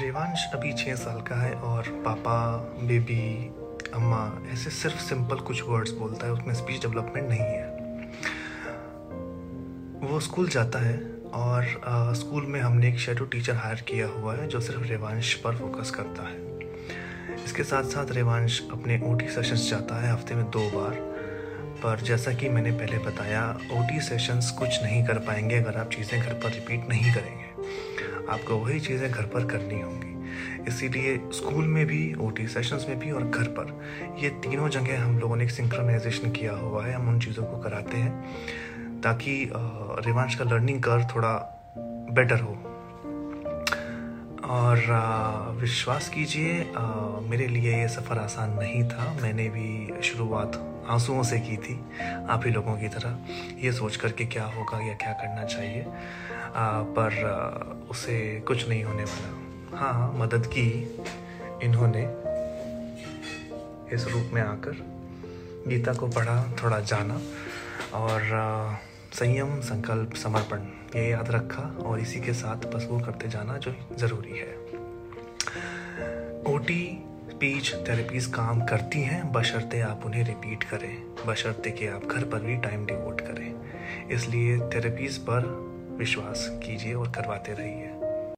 रेवांश अभी छः साल का है और पापा बेबी अम्मा ऐसे सिर्फ़ सिंपल कुछ वर्ड्स बोलता है उसमें स्पीच डेवलपमेंट नहीं है। वो स्कूल जाता है और आ, स्कूल में हमने एक शेडो टीचर हायर किया हुआ है जो सिर्फ़ रेवांश पर फोकस करता है। इसके साथ साथ रेवांश अपने ओ टी सेशंस जाता है हफ़्ते में दो बार। पर जैसा कि मैंने पहले बताया ओ टी सेशंस कुछ नहीं कर पाएँगे अगर आप चीज़ें घर पर रिपीट नहीं करेंगे। आपको वही चीज़ें घर पर करनी होंगी। इसीलिए स्कूल में भी ओ टी सेशंस में भी और घर पर। ये तीनों जगह हम लोगों ने एक सिंक्रोनाइजेशन किया हुआ है। हम उन चीज़ों को कराते हैं ताकि रिवांश का लर्निंग कर थोड़ा बेटर हो। और विश्वास कीजिए मेरे लिए ये सफ़र आसान नहीं था। मैंने भी शुरुआत आंसुओं से की थी आप ही लोगों की तरह। ये सोच कर के क्या होगा या क्या करना चाहिए आ, पर आ, उसे कुछ नहीं होने वाला। हाँ मदद की इन्होंने इस रूप में आकर गीता को पढ़ा थोड़ा जाना और आ, संयम, संकल्प, समर्पण, ये याद रखा और इसी के साथ बस वो करते जाना जो ज़रूरी है। ओटी स्पीच थेरेपीज काम करती हैं, बशर्ते आप उन्हें रिपीट करें, बशर्ते कि आप घर पर भी टाइम डिवोट करें। इसलिए थेरेपीज पर विश्वास कीजिए और करवाते रहिए।